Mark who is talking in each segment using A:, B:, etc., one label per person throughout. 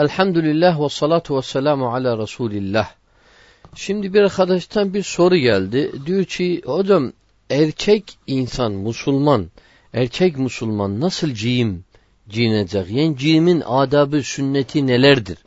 A: Elhamdülillah ve salatu ve selamu ala Resulillah. Şimdi bir arkadaştan bir soru geldi. Diyor ki hocam erkek insan, Müslüman, erkek Müslüman nasıl giyim giyinecek? Yani giyimin adabı, sünneti nelerdir?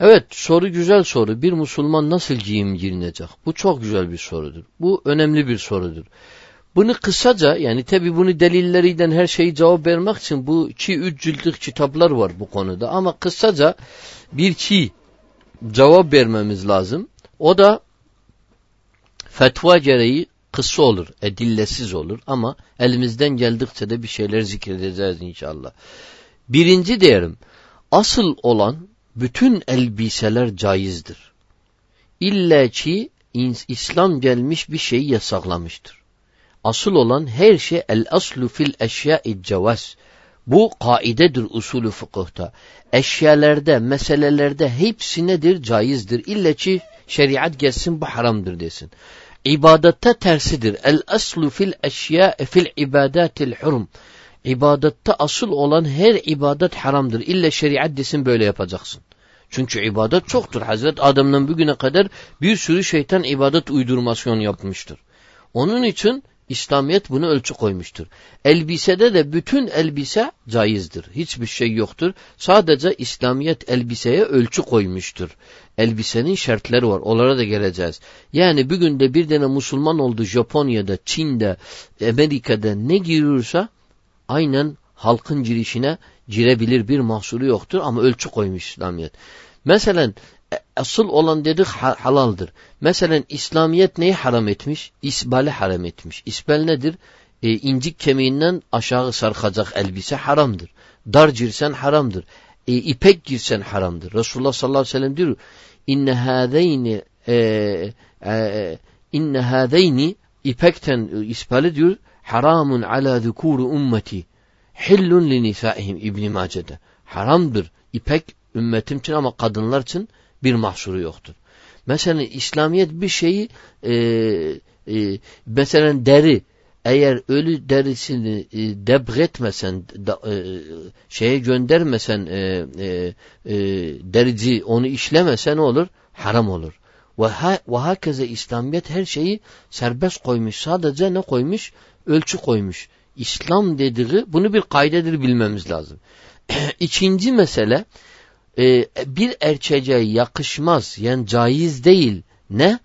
A: Evet soru güzel soru. Bir Müslüman nasıl giyim giyinecek? Bu çok güzel bir sorudur. Bu önemli bir sorudur. Bunu kısaca yani tabi bunu delilleriyle her şeyi cevap vermek için bu iki üç ciltlik kitaplar var bu konuda ama kısaca bir iki cevap vermemiz lazım. O da fetva gereği kısa olur, edillesiz olur ama elimizden geldikçe de bir şeyler zikredeceğiz inşallah. Birinci diyelim, asıl olan bütün elbiseler caizdir. İlla ki İslam gelmiş bir şeyi yasaklamıştır. Asıl olan her şey el aslu fil eşyâ'i cevaz. Bu kaidedir usulü fıkıhta. Eşyalarda, meselelerde hepsi nedir? Caizdir. İlle ki şeriat gelsin bu haramdır desin. İbadette tersidir. El aslu fil eşya fil ibadatil hurum. İbadette asıl olan her ibadet haramdır. İlle şeriat desin böyle yapacaksın. Çünkü ibadet çoktur. Hazret Adem'den bugüne kadar bir sürü şeytan ibadet uydurmasyon yapmıştır. Onun için İslamiyet bunu ölçü koymuştur. Elbisede de bütün elbise caizdir. Hiçbir şey yoktur. Sadece İslamiyet elbiseye ölçü koymuştur. Elbisenin şartları var. Onlara da geleceğiz. Yani bugün de bir tane Müslüman oldu Japonya'da, Çin'de, Amerika'da ne giriyorsa aynen halkın girişine girebilir bir mahsuru yoktur ama ölçü koymuş İslamiyet. Mesela asıl olan dedik halaldır. Mesela İslamiyet neyi haram etmiş? İsbali haram etmiş. İsbal nedir? E, incik kemiğinden aşağı sarkacak elbise haramdır. Dar girsen haramdır. E, ipek girsen haramdır. Resulullah sallallahu aleyhi ve sellem diyor inne hâzeyni e, e, inne hâzeyni ipekten e, isbali diyor haramun ala zukuru ummeti hillun li nisaihim İbn Mace'de. Haramdır ipek ümmetim için ama kadınlar için bir mahsuru yoktur. Mesela İslamiyet bir şeyi e, e, mesela deri eğer ölü derisini e, debretmesen da, e, şeye göndermesen e, e, e, derici onu işlemese ne olur? Haram olur. Ve, ha, ve hakeze İslamiyet her şeyi serbest koymuş. Sadece ne koymuş? Ölçü koymuş. İslam dediği bunu bir kaydedir bilmemiz lazım. İkinci mesele e, bir erçeğe yakışmaz yani caiz değil ne?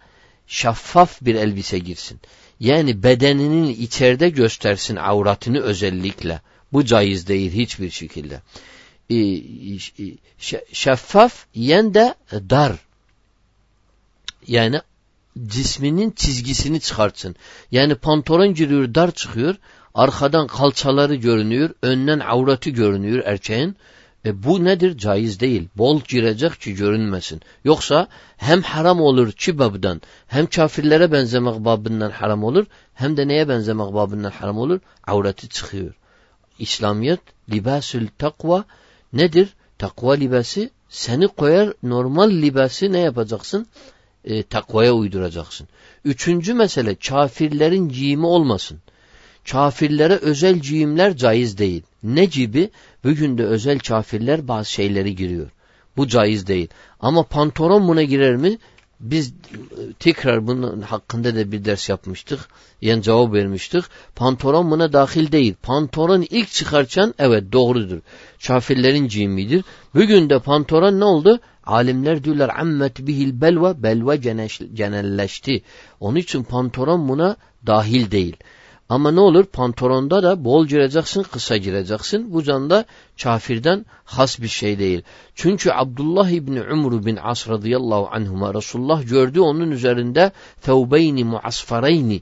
A: Şeffaf bir elbise girsin. Yani bedeninin içeride göstersin avratını özellikle. Bu caiz değil hiçbir şekilde. E, şeffaf yen de dar. Yani cisminin çizgisini çıkartsın. Yani pantolon giriyor dar çıkıyor. Arkadan kalçaları görünüyor. Önden avratı görünüyor erkeğin. E bu nedir? Caiz değil. Bol girecek ki görünmesin. Yoksa hem haram olur ki babdan, hem kafirlere benzemek babından haram olur, hem de neye benzemek babından haram olur? Avreti çıkıyor. İslamiyet libasül takva nedir? Takva libası seni koyar normal libası ne yapacaksın? E, takvaya uyduracaksın. Üçüncü mesele kafirlerin giyimi olmasın. Kafirlere özel giyimler caiz değil. Ne gibi? Bugün de özel kafirler bazı şeyleri giriyor. Bu caiz değil. Ama pantolon buna girer mi? Biz tekrar bunun hakkında da bir ders yapmıştık. Yani cevap vermiştik. Pantolon buna dahil değil. Pantolon ilk çıkarken evet doğrudur. Kafirlerin cimidir. Bugün de pantolon ne oldu? Alimler diyorlar ammet bihil belva belva cenelleşti. Onun için pantolon buna dahil değil. Ama ne olur? Pantolonda da bol gireceksin, kısa gireceksin. Bu canda kafirden has bir şey değil. Çünkü Abdullah İbni Umru bin As radıyallahu anhuma Resulullah gördü onun üzerinde fevbeyni muasfareyni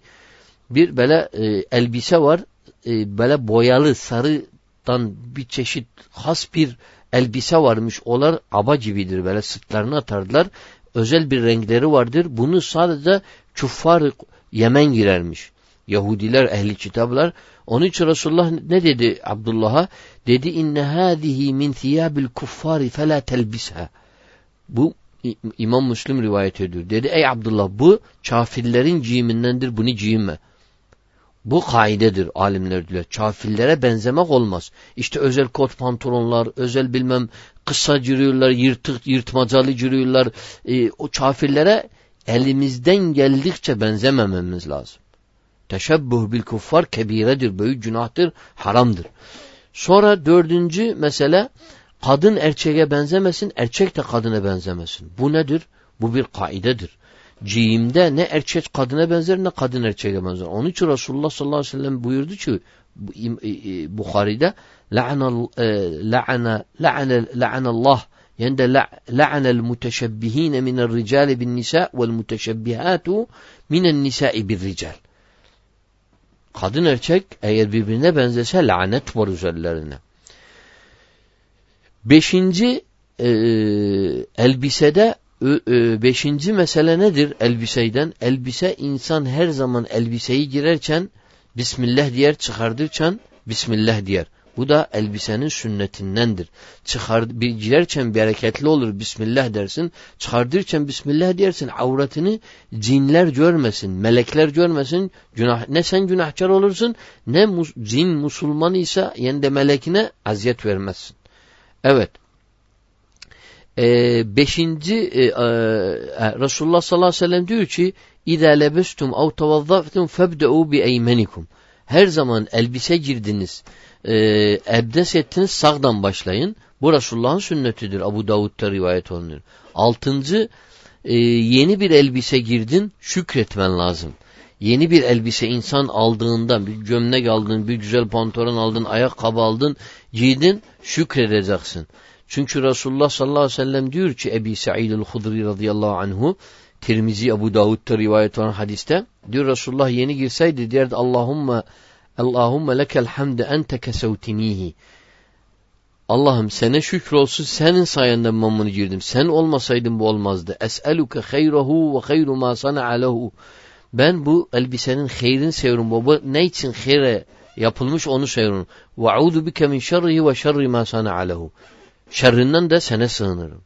A: bir böyle e, elbise var. E, böyle boyalı sarıdan bir çeşit has bir elbise varmış. Onlar aba gibidir böyle sırtlarını atardılar. Özel bir renkleri vardır. Bunu sadece küffar Yemen girermiş. Yahudiler, ehli kitaplar. Onun için Resulullah ne dedi Abdullah'a? Dedi inne hâzihi min thiyabil kuffari felâ telbisha. Bu İmam Müslim rivayet ediyor. Dedi ey Abdullah bu kafirlerin giymindendir bunu giyinme. Bu kaidedir alimler diyor. Kafirlere benzemek olmaz. İşte özel kot pantolonlar, özel bilmem kısa cürüyorlar, yırtık, yırtmacalı cürüyorlar. E, o kafirlere elimizden geldikçe benzemememiz lazım. Teşebbuh bil kuffar kebiredir, büyük günahtır, haramdır. Sonra dördüncü mesele kadın erkeğe benzemesin, erkek de kadına benzemesin. Bu nedir? Bu bir kaidedir. Cihimde ne erkek kadına benzer ne kadın erkeğe benzer. Onun için Resulullah sallallahu aleyhi ve sellem buyurdu ki Bukhari'de la'ana la'ana la'ana la'anallah yani de la'anel muteşebbihine minel ricali bin nisa vel muteşebbihatu minen nisa'i bir rical. Kadın erkek eğer birbirine benzese lanet var üzerlerine. Beşinci e, elbisede e, beşinci mesele nedir elbiseyden? Elbise insan her zaman elbiseyi girerken Bismillah diyer çıkardırken Bismillah diyer. Bu da elbisenin sünnetindendir. Çıkar, bir girerken bereketli olur Bismillah dersin. Çıkardırken Bismillah dersin. Avratını cinler görmesin, melekler görmesin. Günah, ne sen günahkar olursun ne mus, cin Müslüman ise yani de melekine aziyet vermezsin. Evet. Ee, beşinci e, e, Resulullah sallallahu aleyhi ve sellem diyor ki اِذَا لَبَسْتُمْ اَوْ تَوَظَّفْتُمْ فَبْدَعُوا بِاَيْمَنِكُمْ her zaman elbise girdiniz, e, ebdes ettiniz sağdan başlayın. Bu Resulullah'ın sünnetidir. Abu Davud'da rivayet olunur. Altıncı, e, yeni bir elbise girdin, şükretmen lazım. Yeni bir elbise insan aldığında, bir gömlek aldın, bir güzel pantolon aldın, ayakkabı aldın, giydin, şükredeceksin. Çünkü Resulullah sallallahu aleyhi ve sellem diyor ki Ebi Sa'id el-Hudri radıyallahu anhu Tirmizi Ebu Davud'da rivayet olan hadiste diyor Resulullah yeni girseydi derdi Allahümme Allahümme lekel hamde ente kesevtinihi Allah'ım sana şükür olsun senin sayende ben bunu girdim. Sen olmasaydın bu olmazdı. Es'eluke hayrahu ve hayru ma sana'a. Ben bu elbisenin hayrini seviyorum. Bu ne için hayre yapılmış onu seviyorum. Ve a'udu bike min şerrihi ve şerri ma sana'a lehu. Şerrinden de sana sığınırım.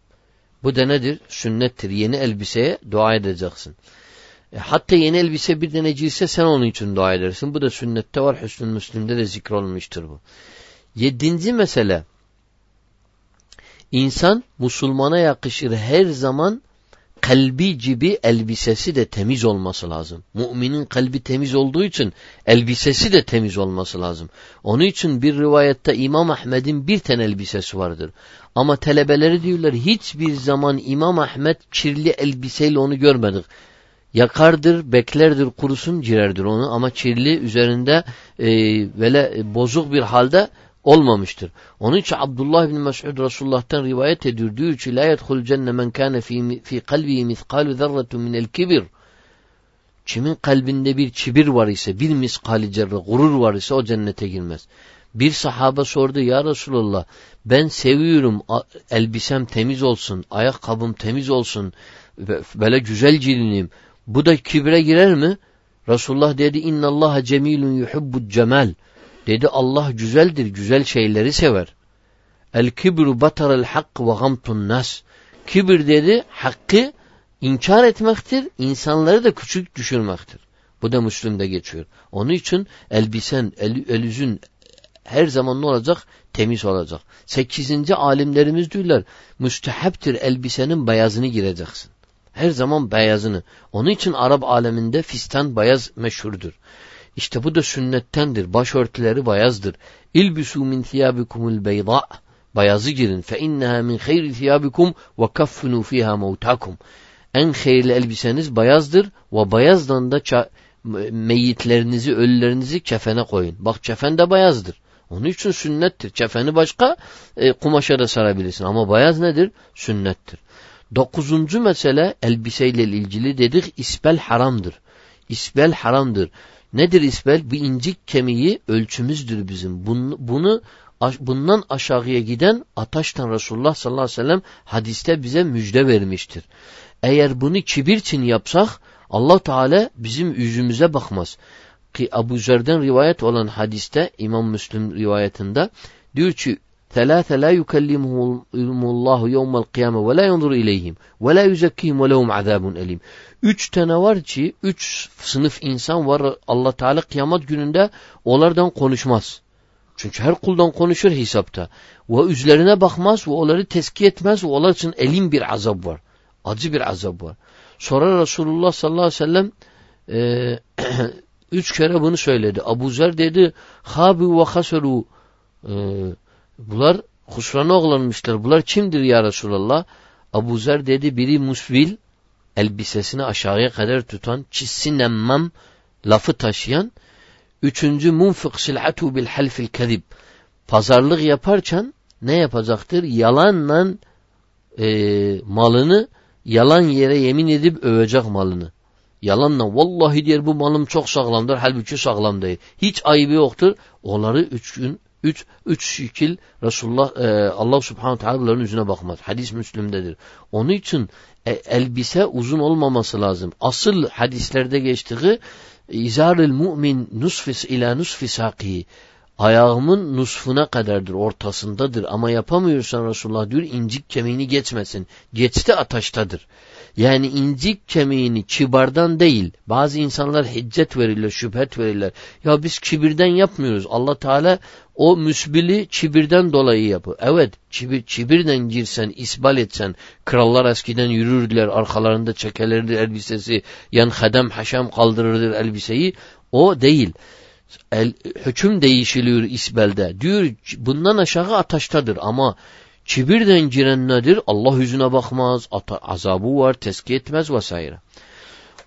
A: Bu da nedir? Sünnettir. Yeni elbiseye dua edeceksin. E, hatta yeni elbise bir deneciyse sen onun için dua edersin. Bu da sünnette var. Hüsnü Müslim'de de zikrolmuştur bu. Yedinci mesele. İnsan Müslümana yakışır her zaman kalbi gibi elbisesi de temiz olması lazım. Müminin kalbi temiz olduğu için elbisesi de temiz olması lazım. Onun için bir rivayette İmam Ahmed'in bir tane elbisesi vardır. Ama telebeleri diyorlar hiçbir zaman İmam Ahmed kirli elbiseyle onu görmedik. Yakardır, beklerdir, kurusun, girerdir onu ama kirli üzerinde e, böyle bozuk bir halde olmamıştır. Onun için Abdullah bin Mes'ud Resulullah'tan rivayet ediyor. Diyor ki la yedhul cenne men kâne fi, fi kalbihi mithqalu zerretun minel kibir. Kimin kalbinde bir kibir var ise, bir miskali cerre, gurur var ise o cennete girmez. Bir sahaba sordu ya Resulullah ben seviyorum elbisem temiz olsun, ayakkabım temiz olsun, böyle güzel ciliniyim. Bu da kibre girer mi? Resulullah dedi innallaha cemilun yuhibbu cemal. Dedi Allah güzeldir, güzel şeyleri sever. El kibru batarel hak ve gamtun nas. Kibir dedi hakkı inkar etmektir, insanları da küçük düşürmektir. Bu da Müslüm'de geçiyor. Onun için elbisen, el, elüzün her zaman ne olacak? Temiz olacak. Sekizinci alimlerimiz diyorlar, müsteheptir elbisenin beyazını gireceksin. Her zaman beyazını. Onun için Arap aleminde fistan beyaz meşhurdur. İşte bu da sünnettendir. Başörtüleri beyazdır. İlbisu min thiyabikumul beyda. Bayazı girin. Fe inneha min hayri thiyabikum ve kaffunu fiha mevtakum. En hayırlı elbiseniz beyazdır ve beyazdan da meyitlerinizi, ölülerinizi kefene koyun. Bak kefen de beyazdır. Onun için sünnettir. Kefeni başka e, kumaşa da sarabilirsin. Ama beyaz nedir? Sünnettir. Dokuzuncu mesele elbiseyle ilgili dedik isbel haramdır. İsbel haramdır. Nedir isbel? Bir incik kemiği ölçümüzdür bizim. Bunu, bunu bundan aşağıya giden ataştan Resulullah sallallahu aleyhi ve sellem hadiste bize müjde vermiştir. Eğer bunu kibir için yapsak Allah Teala bizim yüzümüze bakmaz. Ki Abu Zer'den rivayet olan hadiste İmam Müslim rivayetinde diyor ki ثلاثة لا يكلمهم الله يوم القيامة ولا ينظر إليهم ولا يزكيهم ولهم عذاب أليم Üç tane var ki, üç sınıf insan var Allah Teala kıyamet gününde onlardan konuşmaz. Çünkü her kuldan konuşur hesapta. Ve üzerine bakmaz ve onları teskiye etmez ve onlar için elim bir azap var. Acı bir azap var. Sonra Resulullah sallallahu aleyhi ve sellem e, üç kere bunu söyledi. Abu Zer dedi Habu ve haseru e, bunlar husrana oğlanmışlar. Bunlar kimdir ya Resulallah? Abu Zer dedi biri musbil elbisesini aşağıya kadar tutan çizsi nemmam lafı taşıyan üçüncü munfık sil'atu bil halfil kezib pazarlık yaparken ne yapacaktır? Yalanla e, malını yalan yere yemin edip övecek malını. Yalanla vallahi diyor bu malım çok sağlamdır halbuki sağlam değil. Hiç ayıbı yoktur. Onları üç gün üç, üç şekil Resulullah e, Allah subhanahu teala bunların yüzüne bakmaz. Hadis Müslüm'dedir. Onun için e, elbise uzun olmaması lazım. Asıl hadislerde geçtiği izaril mu'min nusfis ila nusfi sakihi ayağımın nusfuna kadardır, ortasındadır ama yapamıyorsan Resulullah diyor incik kemiğini geçmesin. Geçti ataştadır. Yani incik kemiğini kibardan değil. Bazı insanlar hiccet verirler, şüphet verirler. Ya biz kibirden yapmıyoruz. Allah Teala o müsbili kibirden dolayı yapıyor. Evet, kibir, kibirden girsen, isbal etsen, krallar eskiden yürürdüler, arkalarında çekelerdi elbisesi, yan hadem haşam kaldırırdı elbiseyi. O değil el, hüküm değişiliyor isbelde. Diyor bundan aşağı ataştadır ama kibirden giren nedir? Allah yüzüne bakmaz, azabı var, tezki etmez vesaire.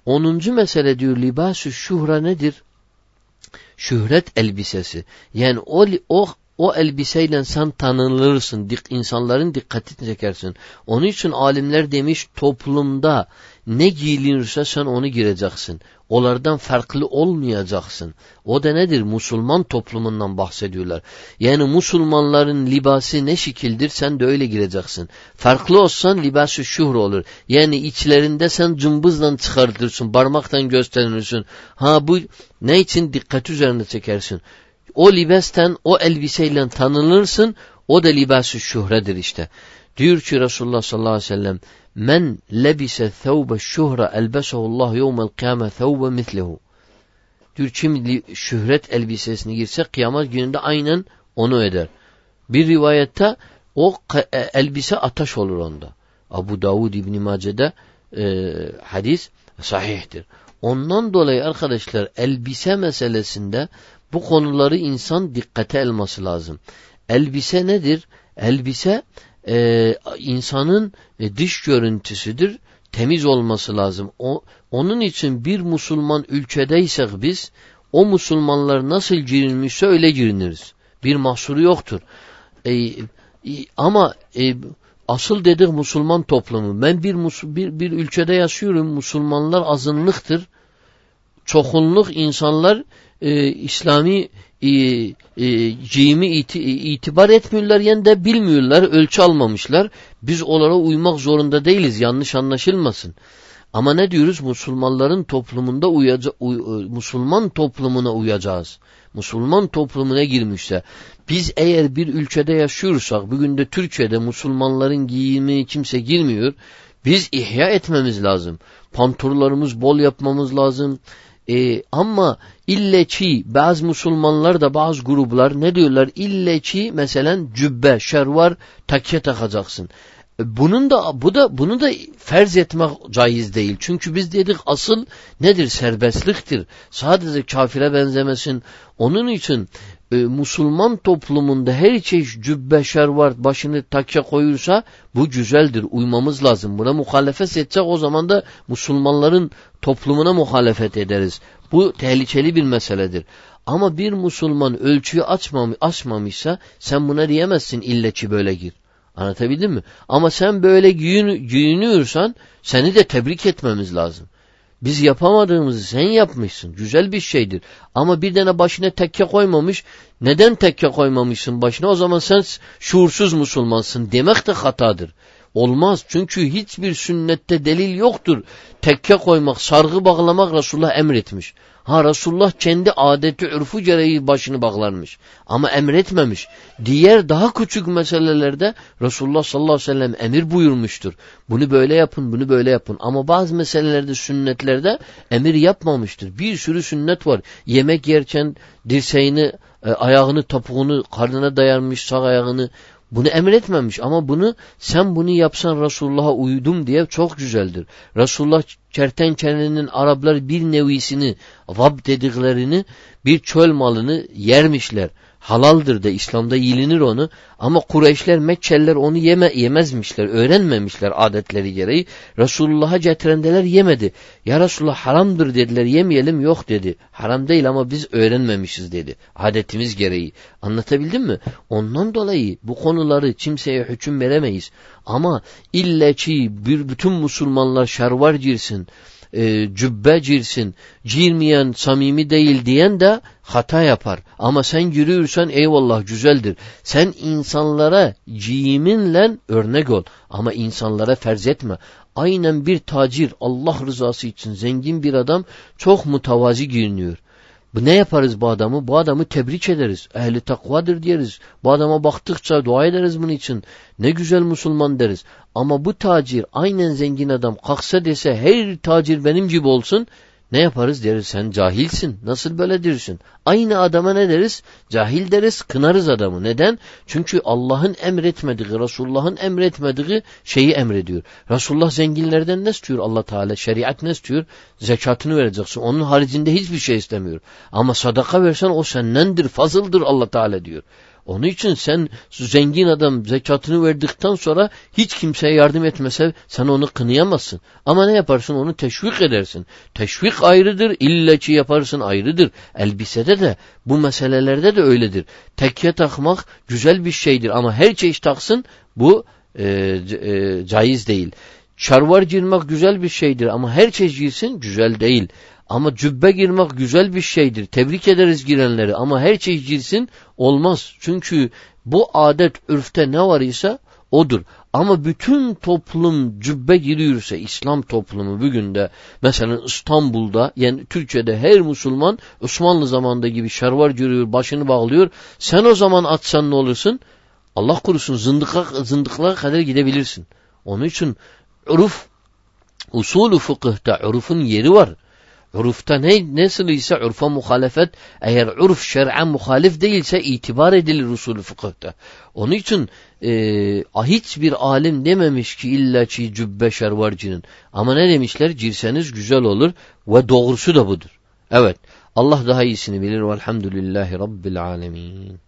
A: Onuncu mesele diyor libas-ı şuhra nedir? Şöhret elbisesi. Yani o, o o elbiseyle sen tanınırsın, dik, insanların dikkatini çekersin. Onun için alimler demiş toplumda ne giyilirse sen onu gireceksin. Onlardan farklı olmayacaksın. O da nedir? Musulman toplumundan bahsediyorlar. Yani Musulmanların libası ne şekildir sen de öyle gireceksin. Farklı olsan libası şuhr olur. Yani içlerinde sen cımbızla çıkartırsın, parmaktan gösterirsin. Ha bu ne için dikkat üzerine çekersin. O libesten, o elbiseyle tanınırsın. O da libası şuhredir işte. Diyor ki Resulullah sallallahu aleyhi ve sellem Men lebise thawbe şuhra elbesehullah yevmel kıyame thawbe mislehu. Diyor kim şöhret elbisesini girse kıyamet gününde aynen onu eder. Bir rivayette o e, elbise ataş olur onda. Abu Davud İbn Mace'de e, hadis sahihtir. Ondan dolayı arkadaşlar elbise meselesinde bu konuları insan dikkate alması lazım. Elbise nedir? Elbise e, insanın e, dış görüntüsüdür. Temiz olması lazım. O, onun için bir Müslüman ülkedeysek biz o Müslümanlar nasıl girilmişse öyle giriniriz. Bir mahsuru yoktur. E, e, ama e, asıl dedik Müslüman toplumu. Ben bir, bir, bir ülkede yaşıyorum. Müslümanlar azınlıktır. Çokunluk insanlar e, İslami e, e, cimi iti, itibar etmiyorlar yani de bilmiyorlar, ölçü almamışlar. Biz onlara uymak zorunda değiliz, yanlış anlaşılmasın. Ama ne diyoruz? Müslümanların toplumunda uyaca, uy, e, Müslüman toplumuna uyacağız. Müslüman toplumuna girmişse biz eğer bir ülkede yaşıyorsak bugün de Türkiye'de Müslümanların giyimi kimse girmiyor. Biz ihya etmemiz lazım. Panturlarımız bol yapmamız lazım. E, ama illeçi bazı Müslümanlar da bazı gruplar ne diyorlar? İlleçi mesela cübbe, şervar, takke takacaksın. E, bunun da bu da bunu da ferz etmek caiz değil. Çünkü biz dedik asıl nedir? Serbestliktir. Sadece kafire benzemesin. Onun için e, Müslüman toplumunda her şey cübbe şervar başını takke koyursa bu güzeldir. Uymamız lazım. Buna muhalefet edecek o zaman da Müslümanların toplumuna muhalefet ederiz. Bu tehlikeli bir meseledir. Ama bir Müslüman ölçüyü açmam, açmamışsa sen buna diyemezsin ille ki böyle gir. Anlatabildim mi? Ama sen böyle giyin, giyiniyorsan seni de tebrik etmemiz lazım. Biz yapamadığımızı sen yapmışsın. Güzel bir şeydir. Ama bir tane başına tekke koymamış. Neden tekke koymamışsın başına? O zaman sen şuursuz Müslümansın demek de hatadır. Olmaz. Çünkü hiçbir sünnette delil yoktur. Tekke koymak, sargı bağlamak Resulullah emretmiş. Ha Resulullah kendi adeti ürfü gereği başını bağlarmış. Ama emretmemiş. Diğer daha küçük meselelerde Resulullah sallallahu aleyhi ve sellem emir buyurmuştur. Bunu böyle yapın, bunu böyle yapın. Ama bazı meselelerde, sünnetlerde emir yapmamıştır. Bir sürü sünnet var. Yemek yerken dirseğini, e, ayağını, topuğunu karnına dayanmış, sağ ayağını bunu emretmemiş ama bunu sen bunu yapsan Resulullah'a uydum diye çok güzeldir. Resulullah kertenkelenin Araplar bir nevisini Rab dediklerini bir çöl malını yermişler halaldır da İslam'da yilinir onu. Ama Kureyşler Mekkeliler onu yeme, yemezmişler öğrenmemişler adetleri gereği. Resulullah'a getirendeler yemedi. Ya Resulullah haramdır dediler yemeyelim yok dedi. Haram değil ama biz öğrenmemişiz dedi adetimiz gereği. Anlatabildim mi? Ondan dolayı bu konuları kimseye hüküm veremeyiz. Ama ille ki bir bütün Müslümanlar şervar girsin e, cübbe girsin, girmeyen samimi değil diyen de hata yapar. Ama sen yürüyorsan eyvallah güzeldir. Sen insanlara ciyiminle örnek ol. Ama insanlara ferz etme. Aynen bir tacir Allah rızası için zengin bir adam çok mutavazi giyiniyor. Ne yaparız bu adamı? Bu adamı tebrik ederiz. Ehli takvadır deriz. Bu adama baktıkça dua ederiz bunun için. Ne güzel Müslüman deriz. Ama bu tacir aynen zengin adam kalksa dese her tacir benim gibi olsun ne yaparız deriz sen cahilsin. Nasıl böyle dersin? Aynı adama ne deriz? Cahil deriz, kınarız adamı. Neden? Çünkü Allah'ın emretmediği, Resulullah'ın emretmediği şeyi emrediyor. Resulullah zenginlerden ne istiyor Allah Teala? Şeriat ne istiyor? Zekatını vereceksin. Onun haricinde hiçbir şey istemiyor. Ama sadaka versen o sennendir, fazıldır Allah Teala diyor. Onun için sen zengin adam zekatını verdikten sonra hiç kimseye yardım etmese sen onu kınayamazsın. Ama ne yaparsın? Onu teşvik edersin. Teşvik ayrıdır, illa ki yaparsın ayrıdır. Elbisede de bu meselelerde de öyledir. Tekke takmak güzel bir şeydir ama her çeşit taksın bu e, e, caiz değil. Şarvar girmek güzel bir şeydir ama her çeşit girsin güzel değil. Ama cübbe girmek güzel bir şeydir. Tebrik ederiz girenleri ama her şey girsin olmaz. Çünkü bu adet ürfte ne var ise odur. Ama bütün toplum cübbe giriyorsa İslam toplumu bugün de mesela İstanbul'da yani Türkiye'de her Müslüman Osmanlı zamanında gibi şervar giriyor başını bağlıyor. Sen o zaman atsan ne olursun? Allah korusun zındıkla, zındıklara kadar gidebilirsin. Onun için uruf usulü fıkıhta urufun yeri var. Urufta ne, nasıl ise urfa muhalefet eğer urf şer'en muhalif değilse itibar edilir usulü fıkıhta. Onun için e, hiçbir alim dememiş ki illa ki cübbe şervarcının. Ama ne demişler? Cirseniz güzel olur ve doğrusu da budur. Evet. Allah daha iyisini bilir. Velhamdülillahi Rabbil alemin.